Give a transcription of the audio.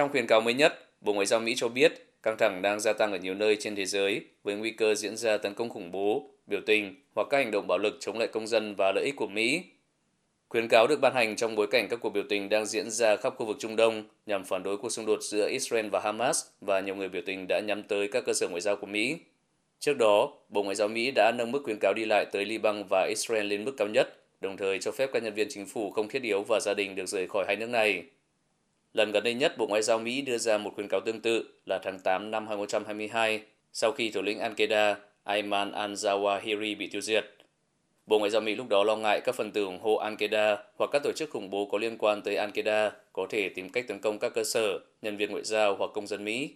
Trong khuyến cáo mới nhất, Bộ Ngoại giao Mỹ cho biết căng thẳng đang gia tăng ở nhiều nơi trên thế giới với nguy cơ diễn ra tấn công khủng bố, biểu tình hoặc các hành động bạo lực chống lại công dân và lợi ích của Mỹ. Khuyến cáo được ban hành trong bối cảnh các cuộc biểu tình đang diễn ra khắp khu vực Trung Đông nhằm phản đối cuộc xung đột giữa Israel và Hamas và nhiều người biểu tình đã nhắm tới các cơ sở ngoại giao của Mỹ. Trước đó, Bộ Ngoại giao Mỹ đã nâng mức khuyến cáo đi lại tới Liban và Israel lên mức cao nhất, đồng thời cho phép các nhân viên chính phủ không thiết yếu và gia đình được rời khỏi hai nước này. Lần gần đây nhất, Bộ Ngoại giao Mỹ đưa ra một khuyến cáo tương tự là tháng 8 năm 2022, sau khi thủ lĩnh Al-Qaeda Ayman al-Zawahiri bị tiêu diệt. Bộ Ngoại giao Mỹ lúc đó lo ngại các phần tử ủng hộ Al-Qaeda hoặc các tổ chức khủng bố có liên quan tới Al-Qaeda có thể tìm cách tấn công các cơ sở, nhân viên ngoại giao hoặc công dân Mỹ.